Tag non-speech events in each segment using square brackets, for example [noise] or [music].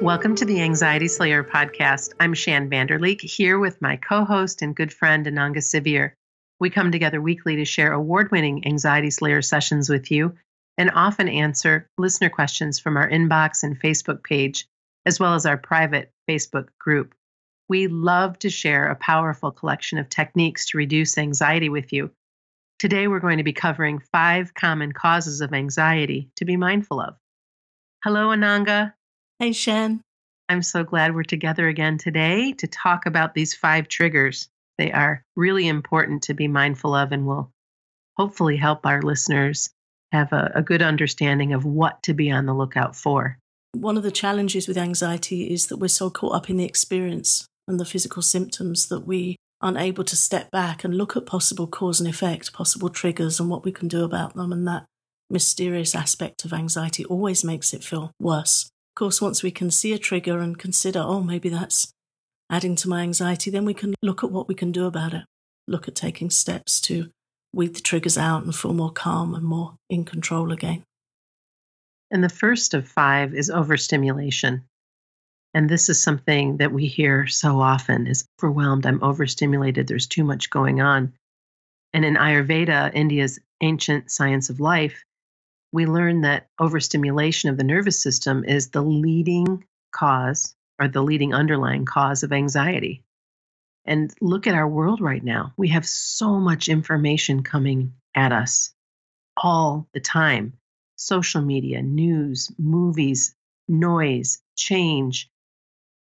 Welcome to the Anxiety Slayer podcast. I'm Shann Vander Leek here with my co host and good friend Ananga Sivyer. We come together weekly to share award winning Anxiety Slayer sessions with you and often answer listener questions from our inbox and Facebook page, as well as our private Facebook group. We love to share a powerful collection of techniques to reduce anxiety with you. Today, we're going to be covering five common causes of anxiety to be mindful of. Hello, Ananga. Hey, Shann. I'm so glad we're together again today to talk about these five triggers. They are really important to be mindful of and will hopefully help our listeners have a, a, good understanding of what to be on the lookout for. One of the challenges with anxiety is that we're so caught up in the experience and the physical symptoms that we aren't able to step back and look at possible cause and effect, possible triggers, and what we can do about them. And that mysterious aspect of anxiety always makes it feel worse course, once we can see a trigger and consider, oh, maybe that's adding to my anxiety, then we can look at what we can do about it. Look at taking steps to weed the triggers out and feel more calm and more in control again. And the first of five is overstimulation. And this is something that we hear so often is overwhelmed, I'm overstimulated, there's too much going on. And in Ayurveda, India's ancient science of life, we learn that overstimulation of the nervous system is the leading cause or the leading underlying cause of anxiety. And look at our world right now. We have so much information coming at us all the time social media, news, movies, noise, change,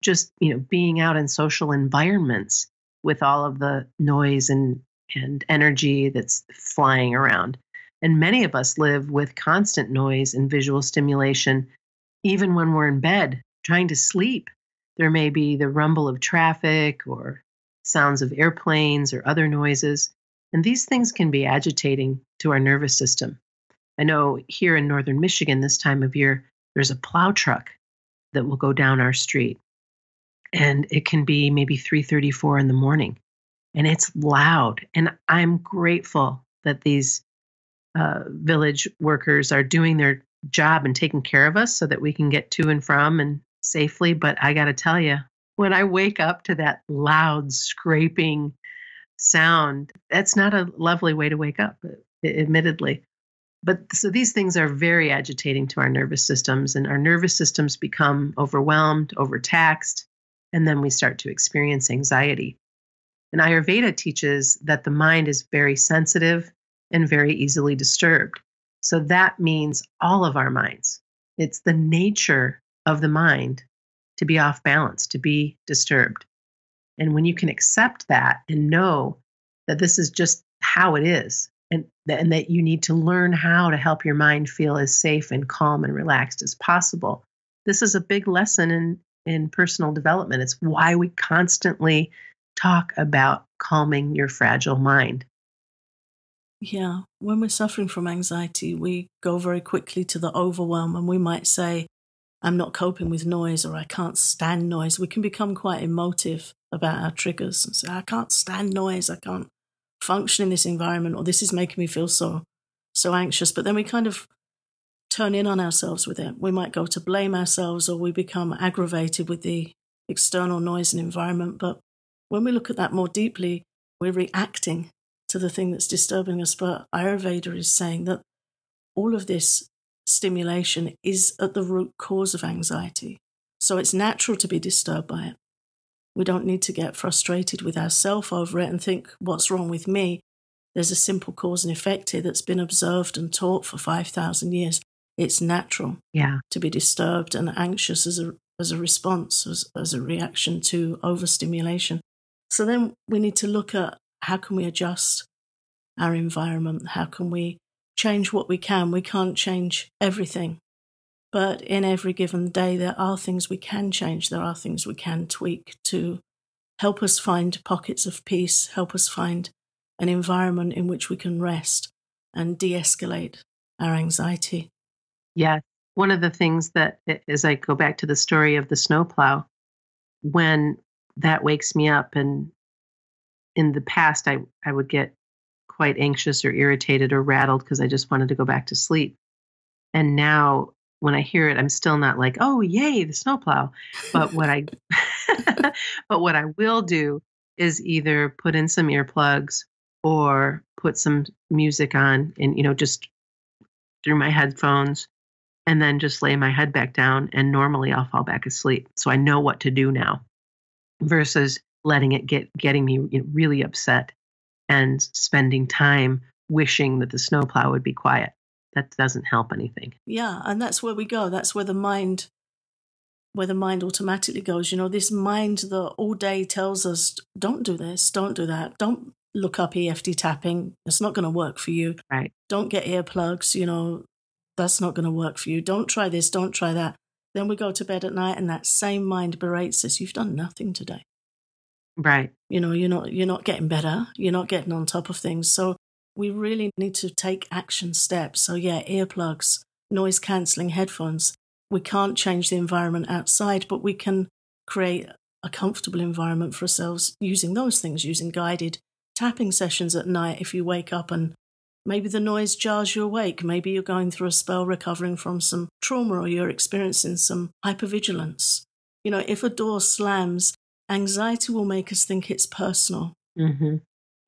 just you know being out in social environments with all of the noise and and energy that's flying around and many of us live with constant noise and visual stimulation, even when we're in bed trying to sleep. There may be the rumble of traffic or sounds of airplanes or other noises, and these things can be agitating to our nervous system. I know here in northern Michigan this time of year, there's a plow truck that will go down our street. And it can be maybe 3:34 in the morning and it's loud and I'm grateful that these uh, village workers are doing their job and taking care of us so that we can get to and from and safely. But I got to tell you, when I wake up to that loud scraping sound, that's not a lovely way to wake up, admittedly. But so these things are very agitating to our nervous systems, and our nervous systems become overwhelmed, overtaxed, and then we start to experience anxiety. And Ayurveda teaches that the mind is very sensitive and very easily disturbed. So that means all of our minds. It's the nature of the mind to be off balance, to be disturbed. And when you can accept that and know that this is just how it is, and, and that you need to learn how to help your mind feel as safe and calm and relaxed as possible, this is a big lesson in, in personal development. It's why we constantly talk about calming your fragile mind. Yeah, when we're suffering from anxiety, we go very quickly to the overwhelm and we might say, I'm not coping with noise or I can't stand noise. We can become quite emotive about our triggers and say, I can't stand noise, I can't function in this environment, or this is making me feel so so anxious. But then we kind of turn in on ourselves with it. We might go to blame ourselves or we become aggravated with the external noise and environment. But when we look at that more deeply, we're reacting to the thing that's disturbing us. But Ayurveda is saying that all of this stimulation is at the root cause of anxiety. So it's natural to be disturbed by it. We don't need to get frustrated with ourselves over it and think, what's wrong with me? There's a simple cause and effect here that's been observed and taught for 5,000 years. It's natural yeah. to be disturbed and anxious as a, as a response, as, as a reaction to overstimulation. So then we need to look at how can we adjust our environment? How can we change what we can? We can't change everything. But in every given day, there are things we can change. There are things we can tweak to help us find pockets of peace, help us find an environment in which we can rest and de escalate our anxiety. Yeah. One of the things that, as I go back to the story of the snowplow, when that wakes me up and in the past I, I would get quite anxious or irritated or rattled because I just wanted to go back to sleep. And now when I hear it, I'm still not like, oh, yay, the snowplow. But what I, [laughs] [laughs] but what I will do is either put in some earplugs or put some music on and, you know, just through my headphones and then just lay my head back down. And normally I'll fall back asleep. So I know what to do now versus letting it get, getting me really upset and spending time wishing that the snowplow would be quiet that doesn't help anything. Yeah, and that's where we go. That's where the mind where the mind automatically goes. You know, this mind that all day tells us, don't do this, don't do that, don't look up EFT tapping. It's not going to work for you. Right. Don't get earplugs. You know, that's not going to work for you. Don't try this, don't try that. Then we go to bed at night and that same mind berates us. You've done nothing today. Right. You know, you're not you're not getting better. You're not getting on top of things. So we really need to take action steps. So, yeah, earplugs, noise cancelling headphones. We can't change the environment outside, but we can create a comfortable environment for ourselves using those things, using guided tapping sessions at night if you wake up and maybe the noise jars you awake. Maybe you're going through a spell recovering from some trauma or you're experiencing some hypervigilance. You know, if a door slams, anxiety will make us think it's personal. Mm-hmm.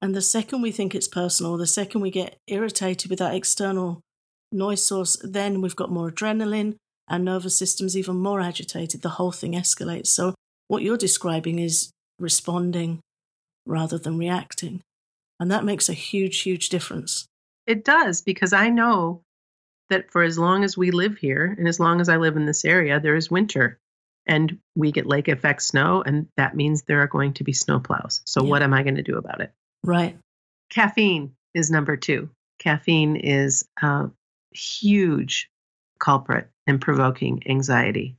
And the second we think it's personal, the second we get irritated with that external noise source, then we've got more adrenaline, our nervous system's even more agitated, the whole thing escalates. So, what you're describing is responding rather than reacting. And that makes a huge, huge difference. It does, because I know that for as long as we live here and as long as I live in this area, there is winter and we get lake effect snow, and that means there are going to be snow plows. So, yeah. what am I going to do about it? Right. Caffeine is number two. Caffeine is a huge culprit in provoking anxiety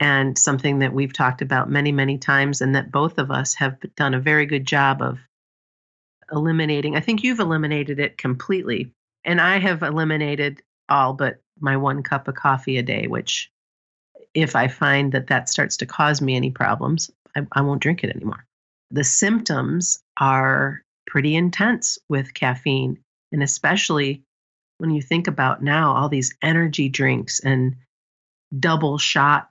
and something that we've talked about many, many times, and that both of us have done a very good job of eliminating. I think you've eliminated it completely, and I have eliminated all but my one cup of coffee a day, which if I find that that starts to cause me any problems, I, I won't drink it anymore the symptoms are pretty intense with caffeine. And especially when you think about now all these energy drinks and double shot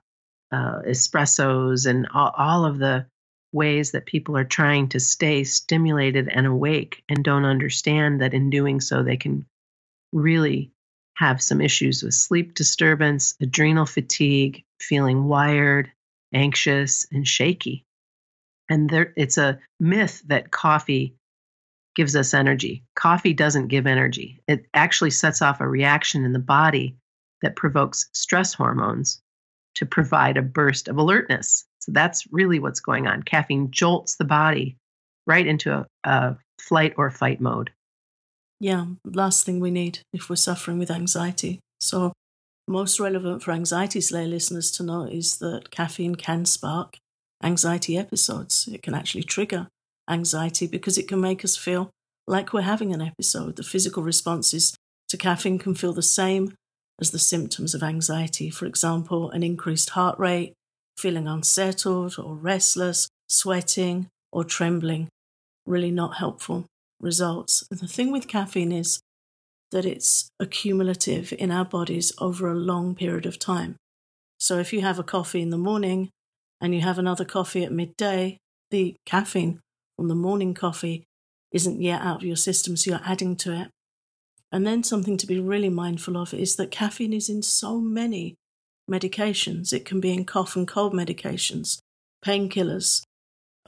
uh, espressos and all, all of the ways that people are trying to stay stimulated and awake and don't understand that in doing so they can really have some issues with sleep disturbance, adrenal fatigue, feeling wired, anxious, and shaky. And there, it's a myth that coffee gives us energy. Coffee doesn't give energy. It actually sets off a reaction in the body that provokes stress hormones to provide a burst of alertness. So that's really what's going on. Caffeine jolts the body right into a, a flight or fight mode. Yeah, last thing we need if we're suffering with anxiety. So, most relevant for anxiety slayer listeners to know is that caffeine can spark anxiety episodes. It can actually trigger anxiety because it can make us feel like we're having an episode. The physical responses to caffeine can feel the same as the symptoms of anxiety. For example, an increased heart rate, feeling unsettled or restless, sweating or trembling. Really not helpful results. And the thing with caffeine is that it's accumulative in our bodies over a long period of time. So if you have a coffee in the morning and you have another coffee at midday, the caffeine from the morning coffee isn't yet out of your system, so you're adding to it. And then something to be really mindful of is that caffeine is in so many medications. It can be in cough and cold medications, painkillers.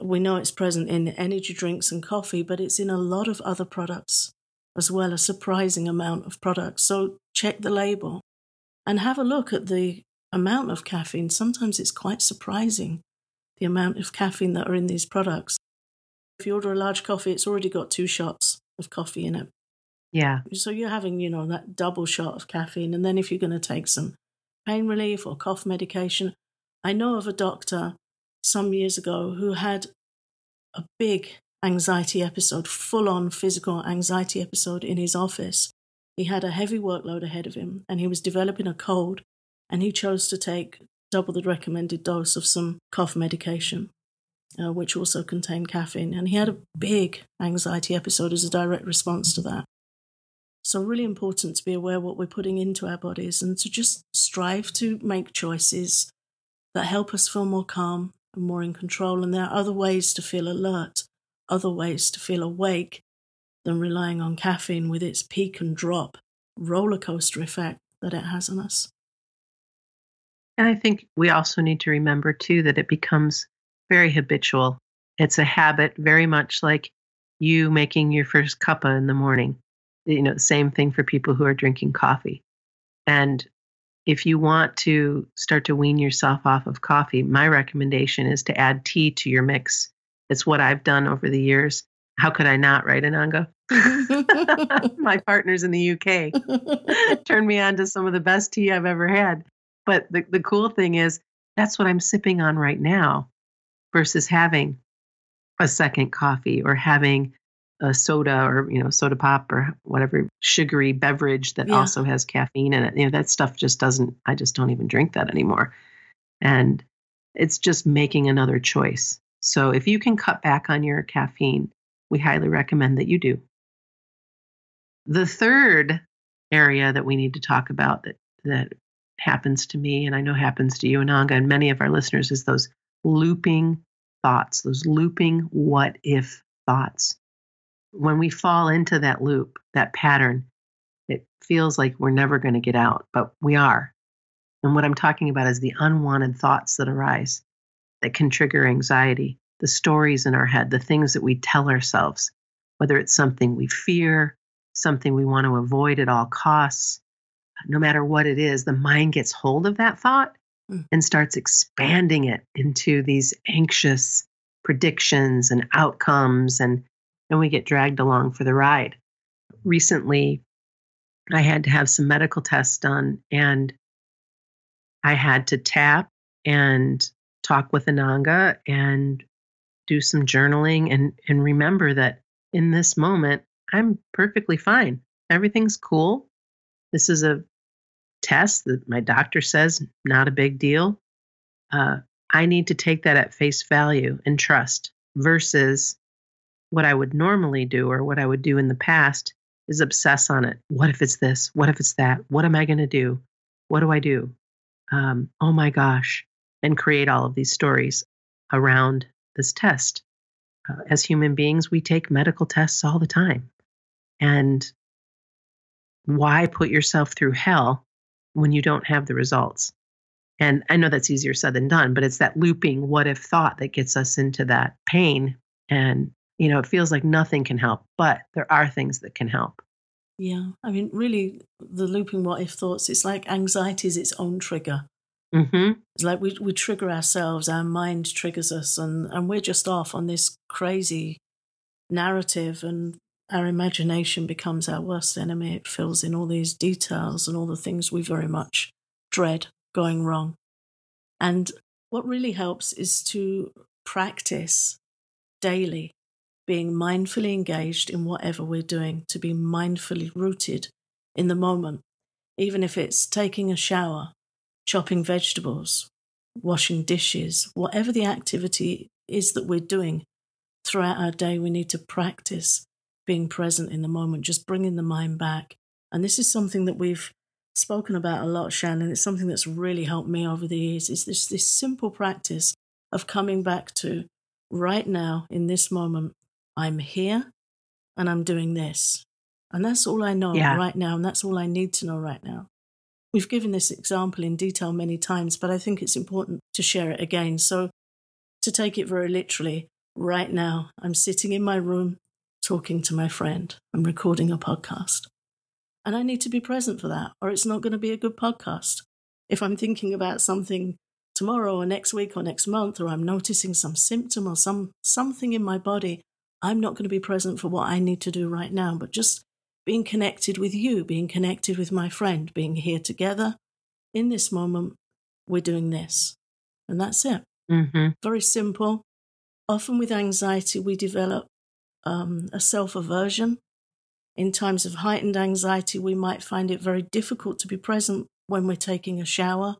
We know it's present in energy drinks and coffee, but it's in a lot of other products as well, a surprising amount of products. So check the label and have a look at the amount of caffeine, sometimes it's quite surprising the amount of caffeine that are in these products. If you order a large coffee, it's already got two shots of coffee in it. Yeah. So you're having, you know, that double shot of caffeine. And then if you're going to take some pain relief or cough medication, I know of a doctor some years ago who had a big anxiety episode, full on physical anxiety episode in his office. He had a heavy workload ahead of him and he was developing a cold and he chose to take double the recommended dose of some cough medication, uh, which also contained caffeine. And he had a big anxiety episode as a direct response to that. So, really important to be aware what we're putting into our bodies and to just strive to make choices that help us feel more calm and more in control. And there are other ways to feel alert, other ways to feel awake than relying on caffeine with its peak and drop roller coaster effect that it has on us. And I think we also need to remember too that it becomes very habitual. It's a habit, very much like you making your first cuppa in the morning. You know, same thing for people who are drinking coffee. And if you want to start to wean yourself off of coffee, my recommendation is to add tea to your mix. It's what I've done over the years. How could I not, right, Ananga? [laughs] my partners in the UK [laughs] turned me on to some of the best tea I've ever had. But the, the cool thing is, that's what I'm sipping on right now versus having a second coffee or having a soda or you know soda pop or whatever sugary beverage that yeah. also has caffeine in it. You know that stuff just doesn't i just don't even drink that anymore. And it's just making another choice. So if you can cut back on your caffeine we highly recommend that you do. The third area that we need to talk about that that happens to me and i know happens to you ananga and many of our listeners is those looping thoughts those looping what if thoughts when we fall into that loop, that pattern, it feels like we're never going to get out, but we are. And what I'm talking about is the unwanted thoughts that arise that can trigger anxiety, the stories in our head, the things that we tell ourselves, whether it's something we fear, something we want to avoid at all costs. No matter what it is, the mind gets hold of that thought mm. and starts expanding it into these anxious predictions and outcomes and and we get dragged along for the ride. Recently, I had to have some medical tests done, and I had to tap and talk with Ananga and do some journaling and, and remember that in this moment, I'm perfectly fine. Everything's cool. This is a test that my doctor says not a big deal. Uh, I need to take that at face value and trust versus what I would normally do or what I would do in the past is obsess on it. What if it's this? What if it's that? What am I going to do? What do I do? Um, oh my gosh. And create all of these stories around this test. Uh, as human beings, we take medical tests all the time. And why put yourself through hell when you don't have the results? And I know that's easier said than done, but it's that looping what if thought that gets us into that pain and you know, it feels like nothing can help, but there are things that can help. Yeah. I mean, really, the looping what if thoughts, it's like anxiety is its own trigger. Mm-hmm. It's like we, we trigger ourselves, our mind triggers us, and, and we're just off on this crazy narrative, and our imagination becomes our worst enemy. It fills in all these details and all the things we very much dread going wrong. And what really helps is to practice daily being mindfully engaged in whatever we're doing, to be mindfully rooted in the moment, even if it's taking a shower, chopping vegetables, washing dishes, whatever the activity is that we're doing throughout our day, we need to practice being present in the moment, just bringing the mind back. And this is something that we've spoken about a lot, Shannon. It's something that's really helped me over the years. Is this this simple practice of coming back to right now in this moment I'm here and I'm doing this. And that's all I know yeah. right now. And that's all I need to know right now. We've given this example in detail many times, but I think it's important to share it again. So, to take it very literally, right now, I'm sitting in my room talking to my friend. I'm recording a podcast. And I need to be present for that, or it's not going to be a good podcast. If I'm thinking about something tomorrow or next week or next month, or I'm noticing some symptom or some something in my body, I'm not going to be present for what I need to do right now, but just being connected with you, being connected with my friend, being here together in this moment, we're doing this. And that's it. Mm-hmm. Very simple. Often with anxiety, we develop um, a self aversion. In times of heightened anxiety, we might find it very difficult to be present when we're taking a shower.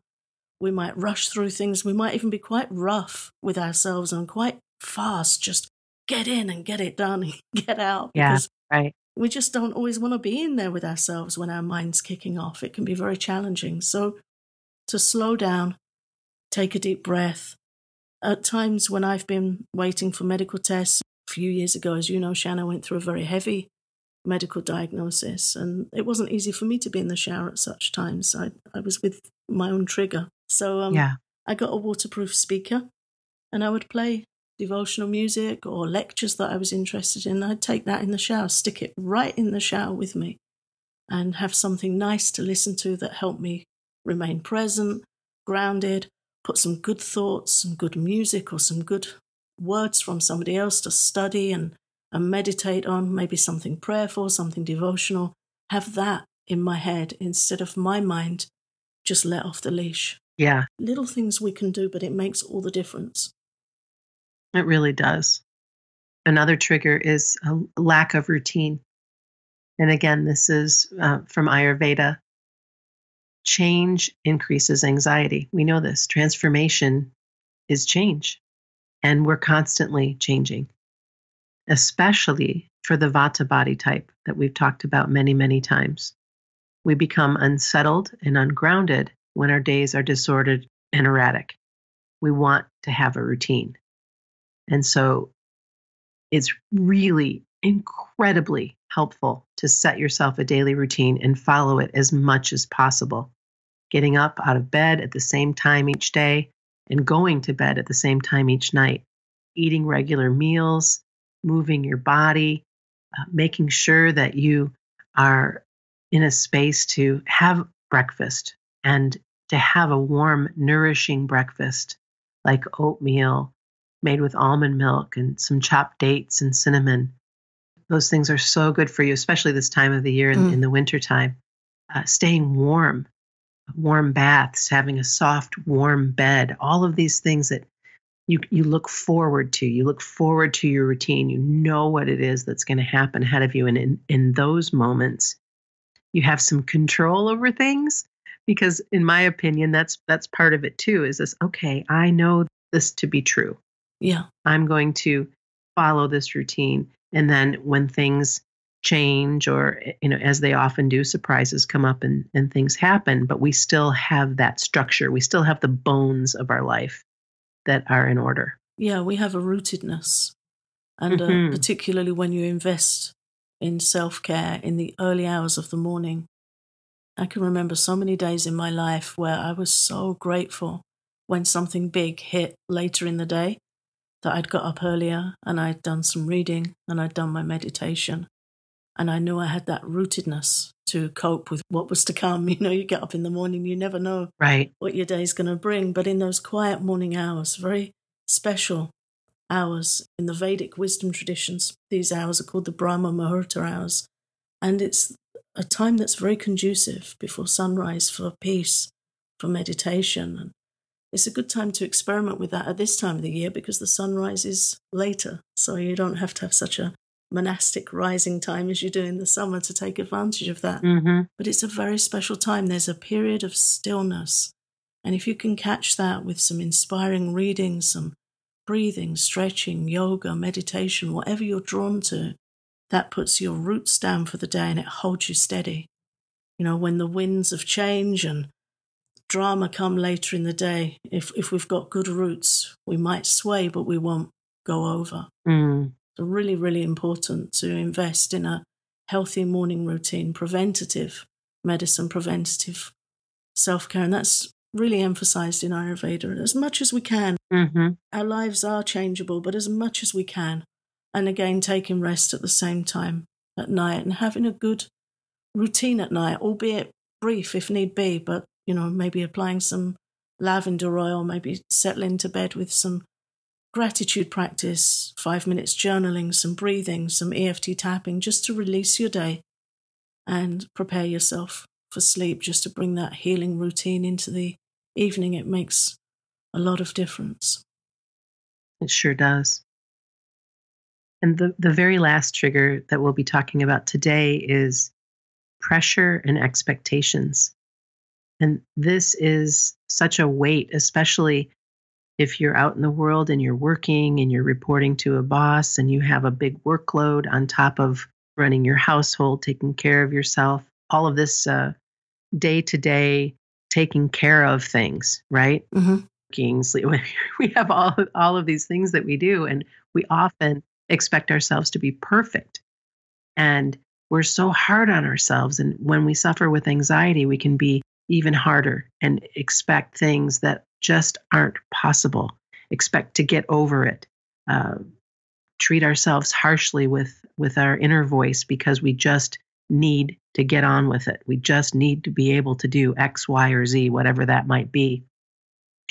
We might rush through things. We might even be quite rough with ourselves and quite fast, just get in and get it done, [laughs] get out. Yeah, right. we just don't always want to be in there with ourselves when our mind's kicking off. It can be very challenging. So to slow down, take a deep breath. At times when I've been waiting for medical tests, a few years ago, as you know, Shanna went through a very heavy medical diagnosis, and it wasn't easy for me to be in the shower at such times. I, I was with my own trigger. So um, yeah. I got a waterproof speaker, and I would play devotional music or lectures that I was interested in. I'd take that in the shower, stick it right in the shower with me, and have something nice to listen to that helped me remain present, grounded, put some good thoughts, some good music, or some good words from somebody else to study and, and meditate on, maybe something prayerful, something devotional. Have that in my head instead of my mind just let off the leash. Yeah. Little things we can do, but it makes all the difference. It really does. Another trigger is a lack of routine. And again, this is uh, from Ayurveda. Change increases anxiety. We know this. Transformation is change. And we're constantly changing, especially for the Vata body type that we've talked about many, many times. We become unsettled and ungrounded when our days are disordered and erratic. We want to have a routine. And so it's really incredibly helpful to set yourself a daily routine and follow it as much as possible. Getting up out of bed at the same time each day and going to bed at the same time each night, eating regular meals, moving your body, uh, making sure that you are in a space to have breakfast and to have a warm, nourishing breakfast like oatmeal made with almond milk and some chopped dates and cinnamon. Those things are so good for you, especially this time of the year in, mm. in the wintertime. Uh, staying warm, warm baths, having a soft, warm bed, all of these things that you, you look forward to. You look forward to your routine. You know what it is that's going to happen ahead of you. And in, in those moments, you have some control over things because in my opinion that's that's part of it too is this okay i know this to be true yeah. I'm going to follow this routine. And then when things change or eh, you know as they often do surprises come up and, and things happen but we still have that structure we still have the bones of our life that are in order yeah we have a rootedness and uh, mm-hmm. uh, particularly when you invest in self-care in the early hours of the morning i can remember so many days in my life where i was so grateful when something big hit later in the day that I'd got up earlier and I'd done some reading and I'd done my meditation. And I knew I had that rootedness to cope with what was to come. [laughs] You know, you get up in the morning, you never know right. what your day's going to bring. But in those quiet morning hours, very special hours in the Vedic wisdom traditions, these hours are called the Brahma Muhurta hours. And it's a time that's very conducive before sunrise for peace, for meditation, and it's a good time to experiment with that at this time of the year because the sun rises later. So you don't have to have such a monastic rising time as you do in the summer to take advantage of that. Mm-hmm. But it's a very special time. There's a period of stillness. And if you can catch that with some inspiring reading, some breathing, stretching, yoga, meditation, whatever you're drawn to, that puts your roots down for the day and it holds you steady. You know, when the winds of change and drama come later in the day. If if we've got good roots, we might sway, but we won't go over. Mm. So really, really important to invest in a healthy morning routine, preventative medicine, preventative self care, and that's really emphasized in Ayurveda. As much as we can, mm-hmm. our lives are changeable, but as much as we can, and again taking rest at the same time at night and having a good routine at night, albeit brief if need be, but you know, maybe applying some lavender oil, maybe settling to bed with some gratitude practice, five minutes journaling, some breathing, some EFT tapping, just to release your day and prepare yourself for sleep, just to bring that healing routine into the evening. It makes a lot of difference. It sure does. And the, the very last trigger that we'll be talking about today is pressure and expectations. And this is such a weight, especially if you're out in the world and you're working and you're reporting to a boss and you have a big workload on top of running your household, taking care of yourself, all of this day to day taking care of things, right? Mm-hmm. Sleep. [laughs] We have all all of these things that we do, and we often expect ourselves to be perfect, and we're so hard on ourselves. And when we suffer with anxiety, we can be even harder and expect things that just aren't possible. Expect to get over it. Uh, treat ourselves harshly with with our inner voice because we just need to get on with it. We just need to be able to do X, Y, or Z, whatever that might be.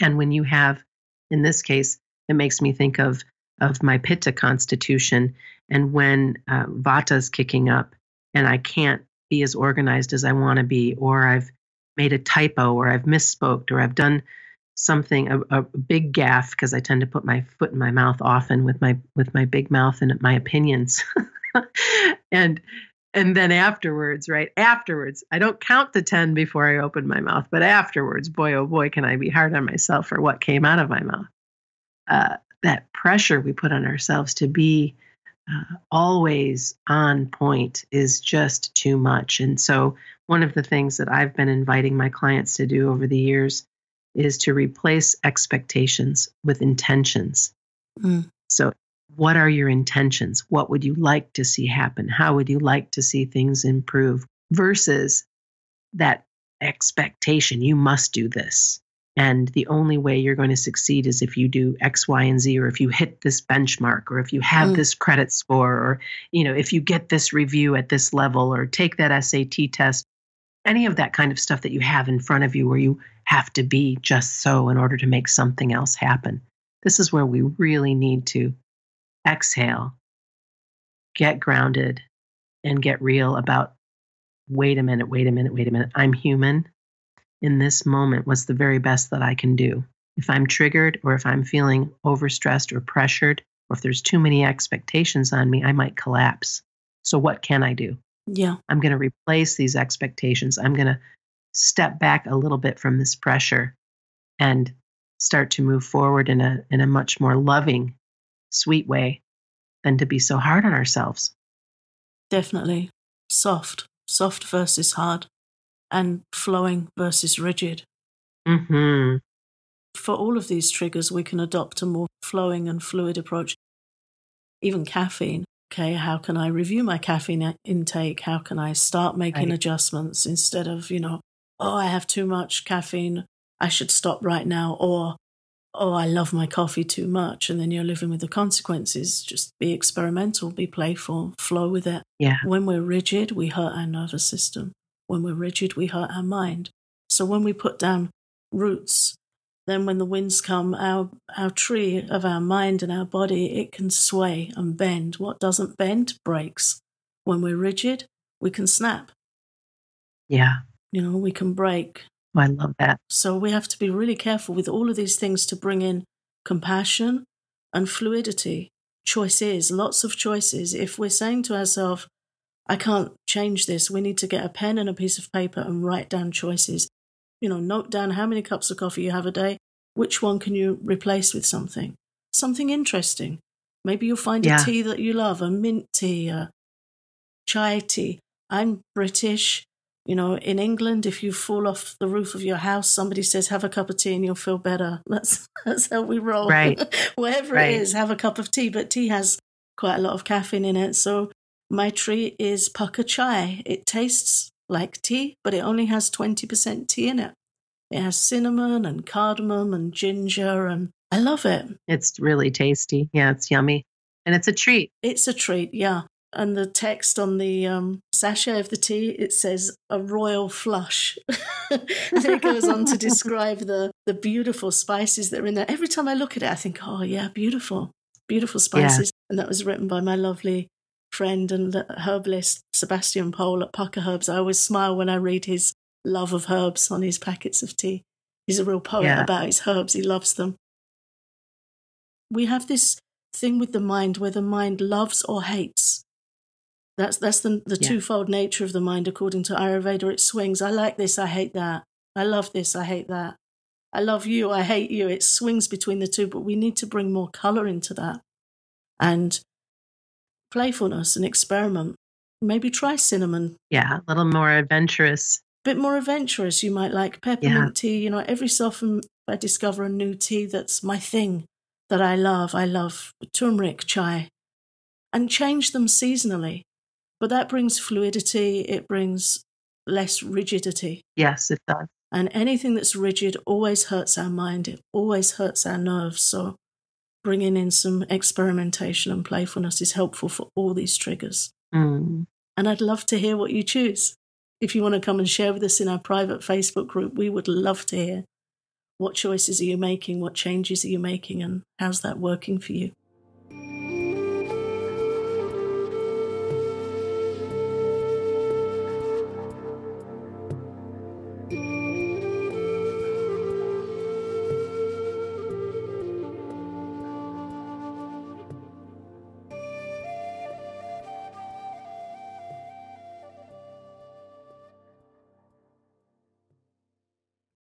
And when you have, in this case, it makes me think of of my Pitta constitution, and when uh, Vata's kicking up, and I can't be as organized as I want to be, or I've made a typo, or I've misspoke, or I've done something a, a big gaff because I tend to put my foot in my mouth often with my with my big mouth and my opinions. [laughs] and and then afterwards, right? Afterwards, I don't count the 10 before I open my mouth, but afterwards, boy, oh boy, can I be hard on myself for what came out of my mouth. Uh, that pressure we put on ourselves to be uh, always on point is just too much. And so, one of the things that I've been inviting my clients to do over the years is to replace expectations with intentions. Mm. So, what are your intentions? What would you like to see happen? How would you like to see things improve? Versus that expectation, you must do this. And the only way you're going to succeed is if you do X, Y, and Z, or if you hit this benchmark, or if you have mm. this credit score, or you know, if you get this review at this level, or take that SAT test, any of that kind of stuff that you have in front of you where you have to be just so in order to make something else happen. This is where we really need to exhale, get grounded, and get real about wait a minute, wait a minute, wait a minute. I'm human. In this moment, what's the very best that I can do? If I'm triggered or if I'm feeling overstressed or pressured, or if there's too many expectations on me, I might collapse. So, what can I do? Yeah. I'm going to replace these expectations. I'm going to step back a little bit from this pressure and start to move forward in a in a much more loving sweet way than to be so hard on ourselves. Definitely. Soft. Soft versus hard. And flowing versus rigid. Mm-hmm. For all of these triggers, we can adopt a more flowing and fluid approach. Even caffeine. Okay, how can I review my caffeine intake? How can I start making right. adjustments instead of, you know, oh, I have too much caffeine. I should stop right now. Or oh, I love my coffee too much. And then you're living with the consequences. Just be experimental, be playful, flow with it. Yeah. When we're rigid, we hurt our nervous system. When we're rigid, we hurt our mind. So when we put down roots, then when the winds come, our, our tree of our mind and our body, it can sway and bend. What doesn't bend breaks. When we're rigid, we can snap. Yeah. You know, we can break. Oh, I love that. So we have to be really careful with all of these things to bring in compassion and fluidity, choices, lots of choices. If we're saying to ourselves, I can't change this, we need to get a pen and a piece of paper and write down choices. You know, note down how many cups of coffee you have a day. Which one can you replace with something? Something interesting. Maybe you'll find yeah. a tea that you love, a mint tea, a chai tea. I'm British. You know, in England, if you fall off the roof of your house, somebody says, have a cup of tea and you'll feel better. [laughs] That's, that's how we roll. Right. [laughs] Wherever right. it is, have a cup of tea. But tea has quite a lot of caffeine in it. So my tree is Pukka chai. It tastes like tea, but it only has 20% tea in it. It has cinnamon and cardamom and ginger, and I love it. It's really tasty. Yeah, it's yummy. And it's a treat. It's a treat, yeah and the text on the um, sachet of the tea it says a royal flush [laughs] and it goes on to describe the the beautiful spices that are in there every time i look at it i think oh yeah beautiful beautiful spices yeah. and that was written by my lovely friend and herbalist sebastian pole at pukka herbs i always smile when i read his love of herbs on his packets of tea he's a real poet yeah. about his herbs he loves them we have this thing with the mind where the mind loves or hates that's that's the the yeah. twofold nature of the mind according to Ayurveda. It swings. I like this, I hate that. I love this, I hate that. I love you, I hate you. It swings between the two, but we need to bring more color into that. And playfulness and experiment. maybe try cinnamon. Yeah, a little more adventurous. Bit more adventurous. You might like peppermint yeah. tea. You know, every so often I discover a new tea that's my thing that I love. I love turmeric chai and change them seasonally. But that brings fluidity, it brings less rigidity. Yes, it does. And anything that's rigid always hurts our mind, it always hurts our nerves. So bringing in some experimentation and playfulness is helpful for all these triggers. Mm. And I'd love to hear what you choose. If you want to come and share with us in our private Facebook group, we would love to hear what choices are you making, what changes are you making, and how's that working for you.